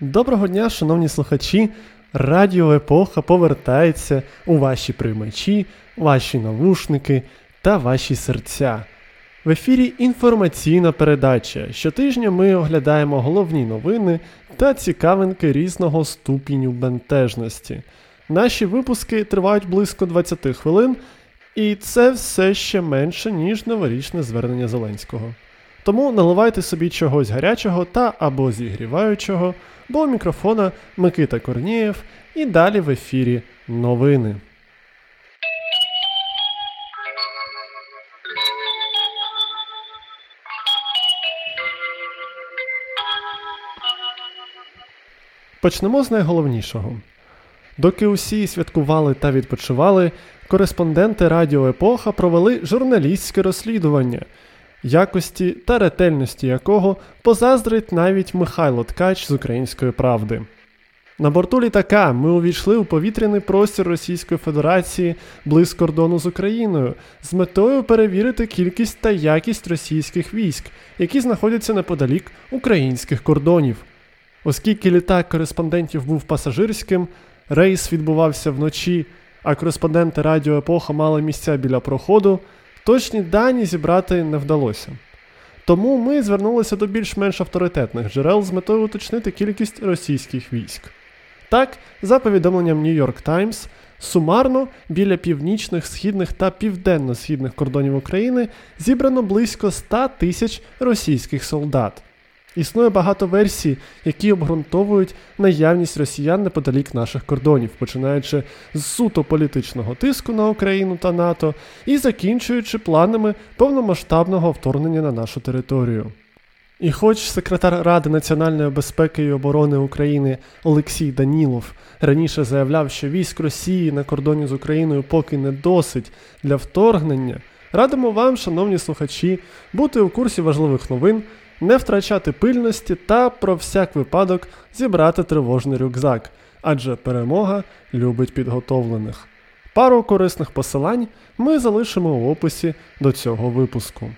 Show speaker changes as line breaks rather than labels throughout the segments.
Доброго дня, шановні слухачі. Радіо Епоха повертається у ваші приймачі, ваші навушники та ваші серця. В ефірі інформаційна передача. Щотижня ми оглядаємо головні новини та цікавинки різного ступеню бентежності. Наші випуски тривають близько 20 хвилин, і це все ще менше, ніж новорічне звернення Зеленського. Тому наливайте собі чогось гарячого та або зігріваючого, бо у мікрофона Микита Корнієв і далі в ефірі новини. Почнемо з найголовнішого. Доки усі святкували та відпочивали, кореспонденти Радіо Епоха провели журналістське розслідування, якості та ретельності якого позаздрить навіть Михайло Ткач з Української правди. На борту літака ми увійшли у повітряний простір Російської Федерації близько кордону з Україною з метою перевірити кількість та якість російських військ, які знаходяться неподалік українських кордонів. Оскільки літак кореспондентів був пасажирським, рейс відбувався вночі, а кореспонденти Радіо Епоха мали місця біля проходу, точні дані зібрати не вдалося. Тому ми звернулися до більш-менш авторитетних джерел з метою уточнити кількість російських військ. Так, за повідомленням New York Times, сумарно біля північних, східних та південно-східних кордонів України зібрано близько 100 тисяч російських солдат. Існує багато версій, які обґрунтовують наявність росіян неподалік наших кордонів, починаючи з суто політичного тиску на Україну та НАТО і закінчуючи планами повномасштабного вторгнення на нашу територію. І хоч секретар Ради національної безпеки і оборони України Олексій Данілов раніше заявляв, що військ Росії на кордоні з Україною поки не досить для вторгнення, радимо вам, шановні слухачі, бути у курсі важливих новин не втрачати пильності та про всяк випадок зібрати тривожний рюкзак, адже перемога любить підготовлених. Пару корисних посилань ми залишимо у описі до цього випуску.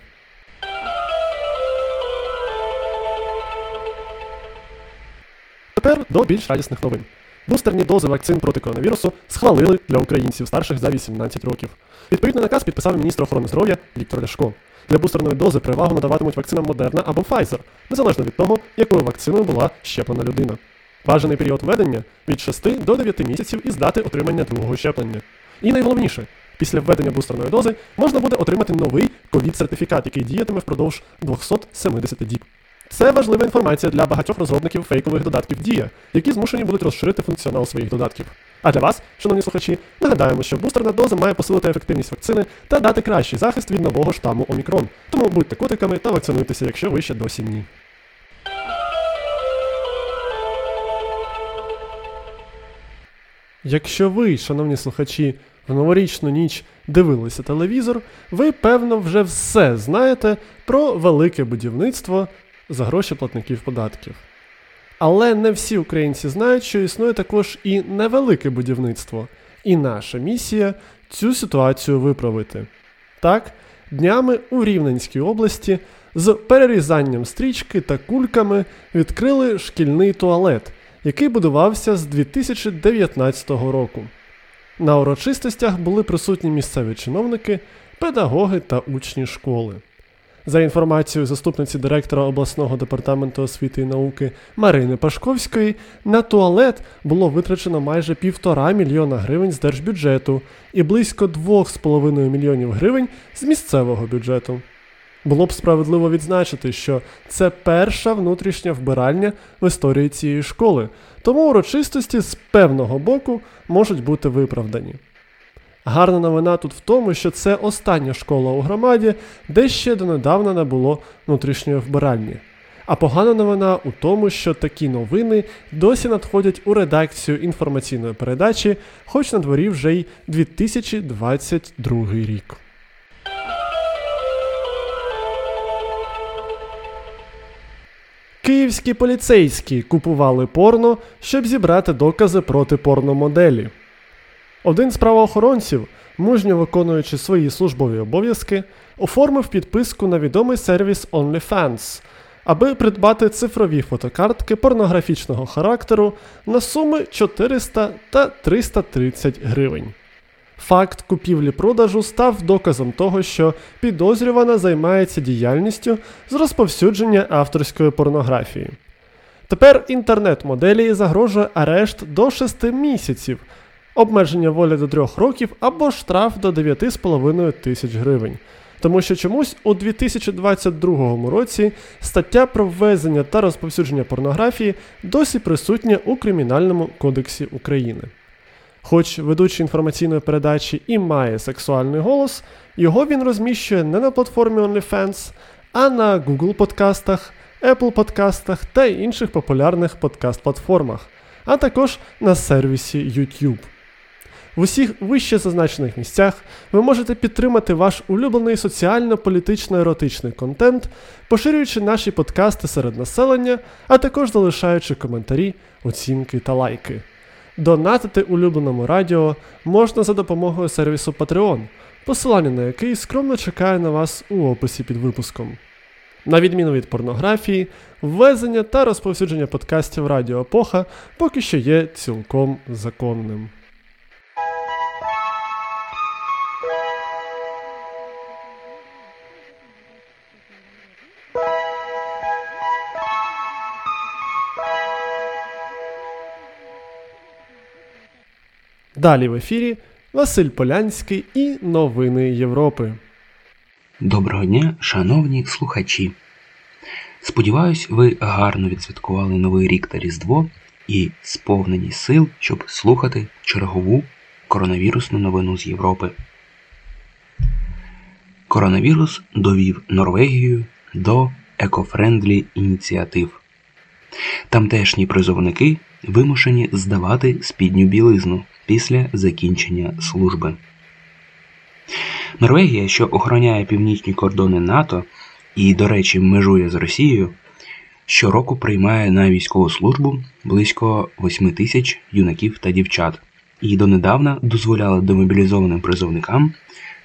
Тепер до більш радісних новин. Бустерні дози вакцин проти коронавірусу схвалили для українців старших за 18 років. Відповідний наказ підписав міністр охорони здоров'я Віктор Ляшко. Для бустерної дози перевагу надаватимуть вакцинам Moderna або Pfizer, незалежно від того, якою вакциною була щеплена людина. Бажаний період введення від 6 до 9 місяців із дати отримання другого щеплення. І найголовніше, після введення бустерної дози можна буде отримати новий ковід-сертифікат, який діятиме впродовж 270 діб. Це важлива інформація для багатьох розробників фейкових додатків Дія, які змушені будуть розширити функціонал своїх додатків. А для вас, шановні слухачі, нагадаємо, що бустерна доза має посилити ефективність вакцини та дати кращий захист від нового штаму Омікрон. Тому будьте котиками та вакцинуйтеся, якщо ви ще досі ні. Якщо ви, шановні слухачі, в новорічну ніч дивилися телевізор, ви, певно, вже все знаєте про велике будівництво за гроші платників податків. Але не всі українці знають, що існує також і невелике будівництво, і наша місія цю ситуацію виправити. Так, днями у Рівненській області з перерізанням стрічки та кульками відкрили шкільний туалет, який будувався з 2019 року. На урочистостях були присутні місцеві чиновники, педагоги та учні школи. За інформацією заступниці директора обласного департаменту освіти і науки Марини Пашковської, на туалет було витрачено майже півтора мільйона гривень з держбюджету і близько 2,5 мільйонів гривень з місцевого бюджету. Було б справедливо відзначити, що це перша внутрішня вбиральня в історії цієї школи, тому урочистості з певного боку можуть бути виправдані. Гарна новина тут в тому, що це остання школа у громаді, де ще донедавна не було внутрішньої вбиральні. А погана новина у тому, що такі новини досі надходять у редакцію інформаційної передачі, хоч на дворі вже й 2022 рік. Київські поліцейські купували порно, щоб зібрати докази проти порномоделі. Один з правоохоронців, мужньо виконуючи свої службові обов'язки, оформив підписку на відомий сервіс OnlyFans, аби придбати цифрові фотокартки порнографічного характеру на суми 400 та 330 гривень. Факт купівлі-продажу став доказом того, що підозрювана займається діяльністю з розповсюдження авторської порнографії. Тепер інтернет-моделі загрожує арешт до 6 місяців, обмеження волі до 3 років або штраф до 9,5 тисяч гривень. Тому що чомусь у 2022 році стаття про ввезення та розповсюдження порнографії досі присутня у Кримінальному кодексі України. Хоч ведучий інформаційної передачі і має сексуальний голос, його він розміщує не на платформі OnlyFans, а на Google подкастах, Apple подкастах та інших популярних подкаст-платформах, а також на сервісі YouTube. В усіх вище зазначених місцях ви можете підтримати ваш улюблений соціально-політично еротичний контент, поширюючи наші подкасти серед населення, а також залишаючи коментарі, оцінки та лайки. Донатити улюбленому радіо можна за допомогою сервісу Patreon, посилання на який скромно чекає на вас у описі під випуском. На відміну від порнографії, ввезення та розповсюдження подкастів Радіо Епоха поки що є цілком законним. Далі в ефірі Василь Полянський і Новини Європи.
Доброго дня, шановні слухачі. Сподіваюсь, ви гарно відсвяткували Новий рік та Різдво і сповнені сил, щоб слухати чергову коронавірусну новину з Європи. Коронавірус довів Норвегію до екофрендлі ініціатив. Тамтешні призовники вимушені здавати спідню білизну після закінчення служби. Норвегія, що охороняє північні кордони НАТО і, до речі, межує з Росією, щороку приймає на військову службу близько 8 тисяч юнаків та дівчат і донедавна дозволяла демобілізованим призовникам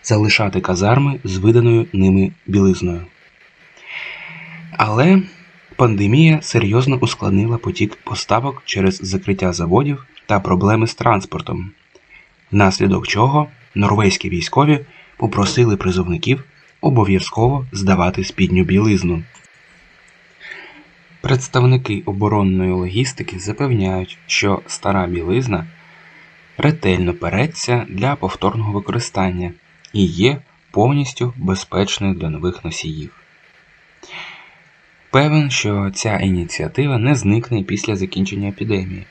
залишати казарми з виданою ними білизною. Але пандемія серйозно ускладнила потік поставок через закриття заводів та проблеми з транспортом, внаслідок чого норвезькі військові попросили призовників обов'язково здавати спідню білизну. Представники оборонної логістики запевняють, що стара білизна ретельно переться для повторного використання і є повністю безпечною для нових носіїв. Певен, що ця ініціатива не зникне після закінчення епідемії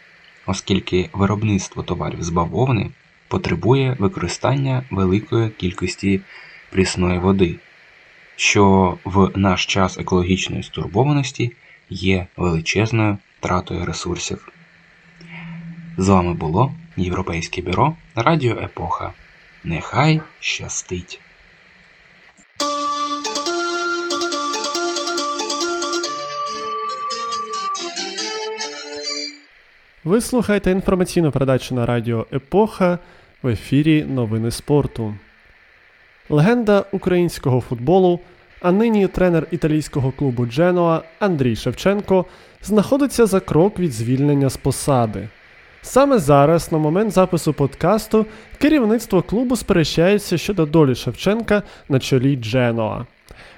оскільки виробництво товарів з бавовни потребує використання великої кількості прісної води, що в наш час екологічної стурбованості є величезною втратою ресурсів. З вами було Європейське бюро Радіо Епоха. Нехай щастить!
Ви слухаєте інформаційну передачу на радіо Епоха в ефірі Новини спорту. Легенда українського футболу, а нині тренер італійського клубу Дженоа Андрій Шевченко знаходиться за крок від звільнення з посади. Саме зараз, на момент запису подкасту, керівництво клубу сперечається щодо долі Шевченка на чолі Дженоа.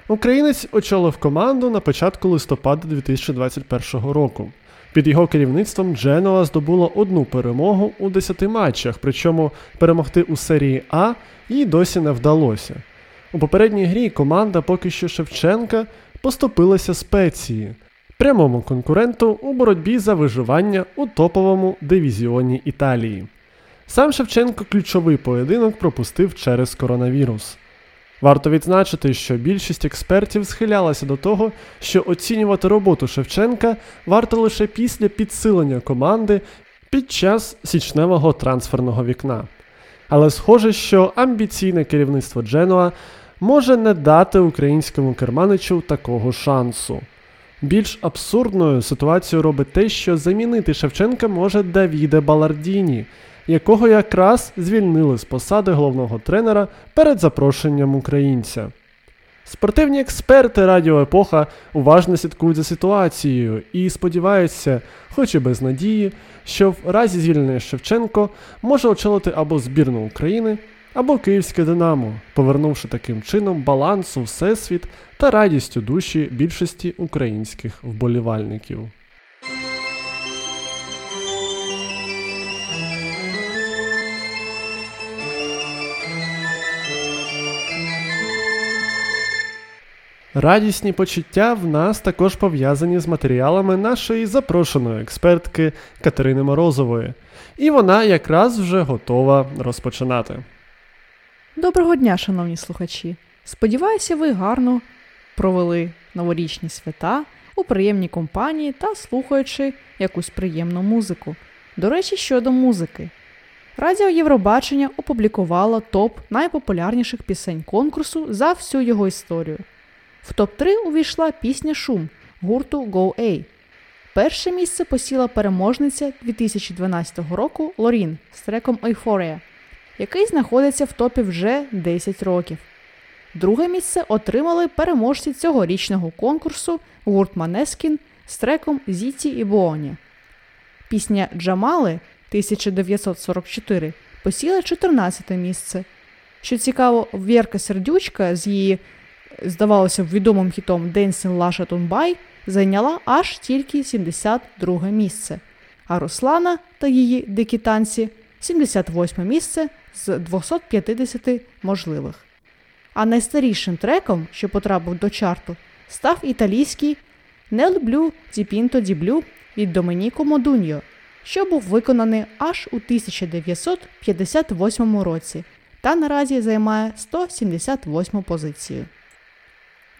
Українець очолив команду на початку листопада 2021 року. Під його керівництвом Дженуа здобула одну перемогу у 10 матчах, причому перемогти у серії А їй досі не вдалося. У попередній грі команда поки що Шевченка поступилася спеції, прямому конкуренту у боротьбі за виживання у топовому дивізіоні Італії. Сам Шевченко ключовий поєдинок пропустив через коронавірус. Варто відзначити, що більшість експертів схилялася до того, що оцінювати роботу Шевченка варто лише після підсилення команди під час січневого трансферного вікна. Але схоже, що амбіційне керівництво Дженуа може не дати українському керманичу такого шансу. Більш абсурдною ситуацію робить те, що замінити Шевченка може Давіде Балардіні, якого якраз звільнили з посади головного тренера перед запрошенням українця. Спортивні експерти Радіо Епоха уважно слідкують за ситуацією і сподіваються, хоч і без надії, що в разі звільнення Шевченко може очолити або збірну України, або Київське Динамо, повернувши таким чином баланс у всесвіт та радість у душі більшості українських вболівальників. Радісні почуття в нас також пов'язані з матеріалами нашої запрошеної експертки Катерини Морозової, і вона якраз вже готова розпочинати.
Доброго дня, шановні слухачі! Сподіваюся, ви гарно провели новорічні свята у приємній компанії та слухаючи якусь приємну музику. До речі, щодо музики. Радіо Євробачення опублікувало топ найпопулярніших пісень конкурсу за всю його історію. В топ-3 увійшла пісня Шум гурту Go A. Перше місце посіла переможниця 2012 року Лорін з треком Euphoria, який знаходиться в топі вже 10 років. Друге місце отримали переможці цьогорічного конкурсу гурт Манескін з треком Зіті і Буоні. Пісня Джамали 1944 посіла 14 місце. Що цікаво, Вірка Сердючка з її здавалося б, відомим хітом Dancing Lasha Тунбай зайняла аж тільки 72 місце, а Руслана та її дикі танці 78 місце з 250 можливих. А найстарішим треком, що потрапив до чарту, став італійський Не люблю Діпінто Діблю від Доменіко Модуньо, що був виконаний аж у 1958 році та наразі займає 178 позицію.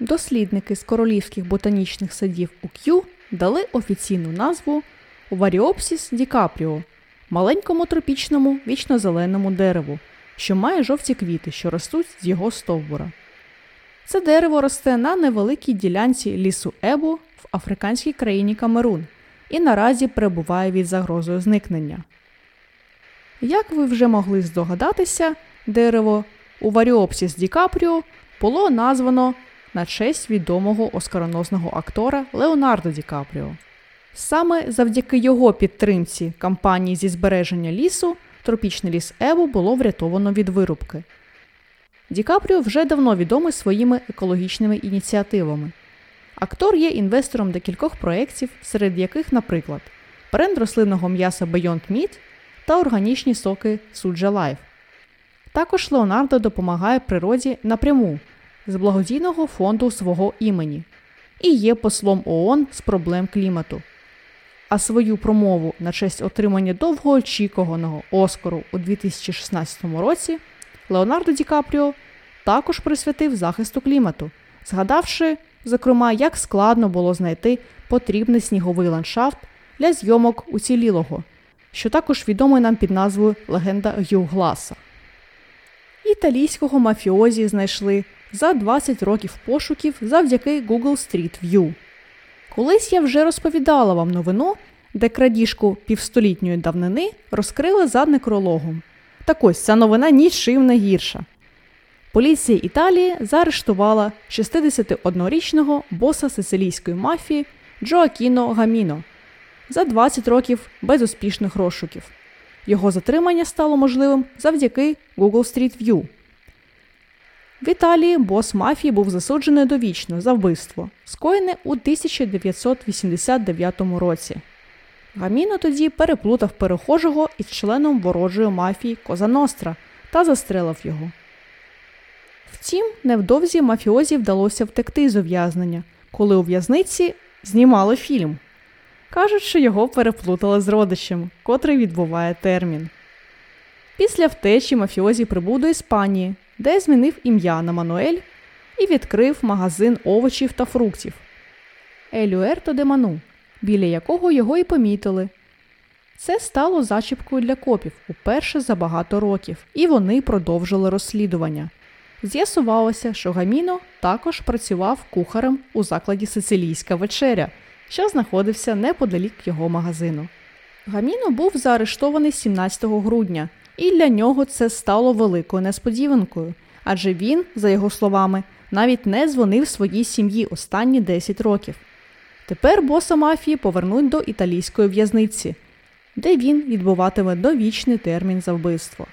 Дослідники з королівських ботанічних садів у К'ю дали офіційну назву Уваріопсіс дікапріо маленькому тропічному вічно-зеленому дереву, що має жовті квіти, що ростуть з його стовбура. Це дерево росте на невеликій ділянці лісу Ебо в африканській країні Камерун і наразі перебуває під загрозою зникнення. Як ви вже могли здогадатися, дерево Uvariopsis dicaprio було названо на честь відомого оскароносного актора Леонардо Ді Капріо. Саме завдяки його підтримці кампанії зі збереження лісу тропічний ліс Ебо було врятовано від вирубки. Ді Капріо вже давно відомий своїми екологічними ініціативами. Актор є інвестором декількох проєктів, серед яких, наприклад, бренд рослинного м'яса Beyond Meat та органічні соки Suja Life. Також Леонардо допомагає природі напряму з благодійного фонду свого імені і є послом ООН з проблем клімату. А свою промову на честь отримання довгоочікуваного Оскару у 2016 році Леонардо Ді Капріо також присвятив захисту клімату, згадавши, зокрема, як складно було знайти потрібний сніговий ландшафт для зйомок уцілілого, що також відомий нам під назвою Легенда Гю Гласа. Італійського мафіозі знайшли за 20 років пошуків завдяки Google Street View. Колись я вже розповідала вам новину, де крадіжку півстолітньої давнини розкрили за некрологом. Так ось ця новина нічим не гірша. Поліція Італії заарештувала 61-річного боса сицилійської мафії Джоакіно Гаміно за 20 років безуспішних розшуків. Його затримання стало можливим завдяки Google Street View. В Італії бос мафії був засуджений довічно за вбивство, скоєне у 1989 році. Гаміно тоді переплутав перехожого із членом ворожої мафії Коза Ностра та застрелив його. Втім, невдовзі мафіозі вдалося втекти з ув'язнення, коли у в'язниці знімали фільм. Кажуть, що його переплутали з родичем, котрий відбуває термін. Після втечі мафіозі прибув до Іспанії, де змінив ім'я на Мануель і відкрив магазин овочів та фруктів Елюерто де Ману, біля якого його і помітили. Це стало зачіпкою для копів уперше за багато років, і вони продовжили розслідування. З'ясувалося, що Гаміно також працював кухарем у закладі Сицилійська вечеря, що знаходився неподалік його магазину. Гаміно був заарештований 17 грудня, і для нього це стало великою несподіванкою, адже він, за його словами, навіть не дзвонив своїй сім'ї останні 10 років. Тепер боса мафії повернуть до італійської в'язниці, де він відбуватиме довічний термін за вбивство.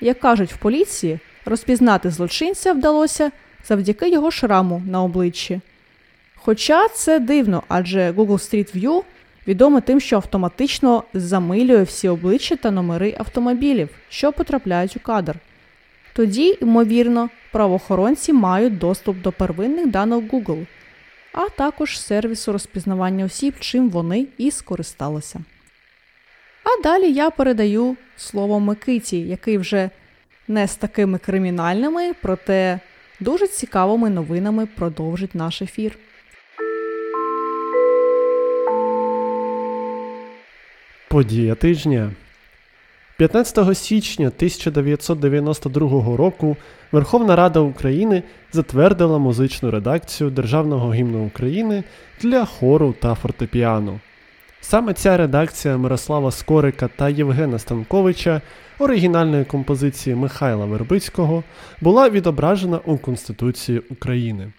Як кажуть в поліції, розпізнати злочинця вдалося завдяки його шраму на обличчі. Хоча це дивно, адже Google Street View відоме тим, що автоматично замилює всі обличчя та номери автомобілів, що потрапляють у кадр. Тоді, ймовірно, правоохоронці мають доступ до первинних даних Google, а також сервісу розпізнавання осіб, чим вони і скористалися. А далі я передаю слово Микиті, який вже не з такими кримінальними, проте дуже цікавими новинами продовжить наш ефір.
Подія тижня. 15 січня 1992 року Верховна Рада України затвердила музичну редакцію Державного гімну України для хору та фортепіано. Саме ця редакція Мирослава Скорика та Євгена Станковича, оригінальної композиції Михайла Вербицького, була відображена у Конституції України.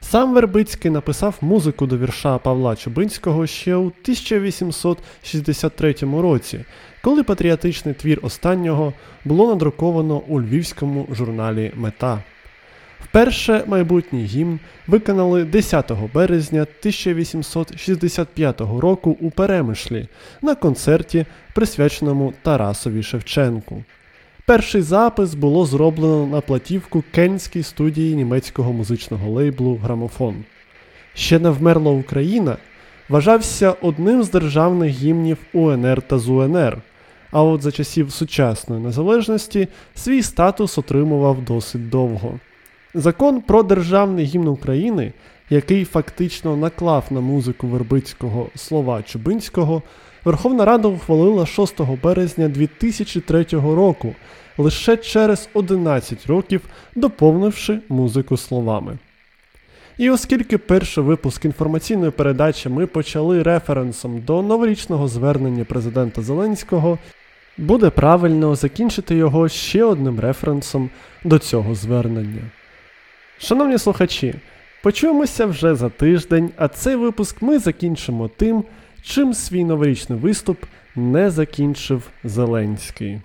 Сам Вербицький написав музику до вірша Павла Чубинського ще у 1863 році, коли патріотичний твір останнього було надруковано у львівському журналі Мета. Вперше майбутній гімн виконали 10 березня 1865 року у Перемишлі на концерті, присвяченому Тарасові Шевченку. Перший запис було зроблено на платівку Кенській студії німецького музичного лейблу Грамофон. Ще не вмерла Україна вважався одним з державних гімнів УНР та ЗУНР, а от за часів сучасної незалежності свій статус отримував досить довго. Закон про державний гімн України, який фактично наклав на музику Вербицького слова Чубинського, Верховна Рада ухвалила 6 березня 2003 року, лише через 11 років доповнивши музику словами. І оскільки перший випуск інформаційної передачі ми почали референсом до новорічного звернення президента Зеленського, буде правильно закінчити його ще одним референсом до цього звернення. Шановні слухачі, почуємося вже за тиждень, а цей випуск ми закінчимо тим, чим свій новорічний виступ не закінчив Зеленський.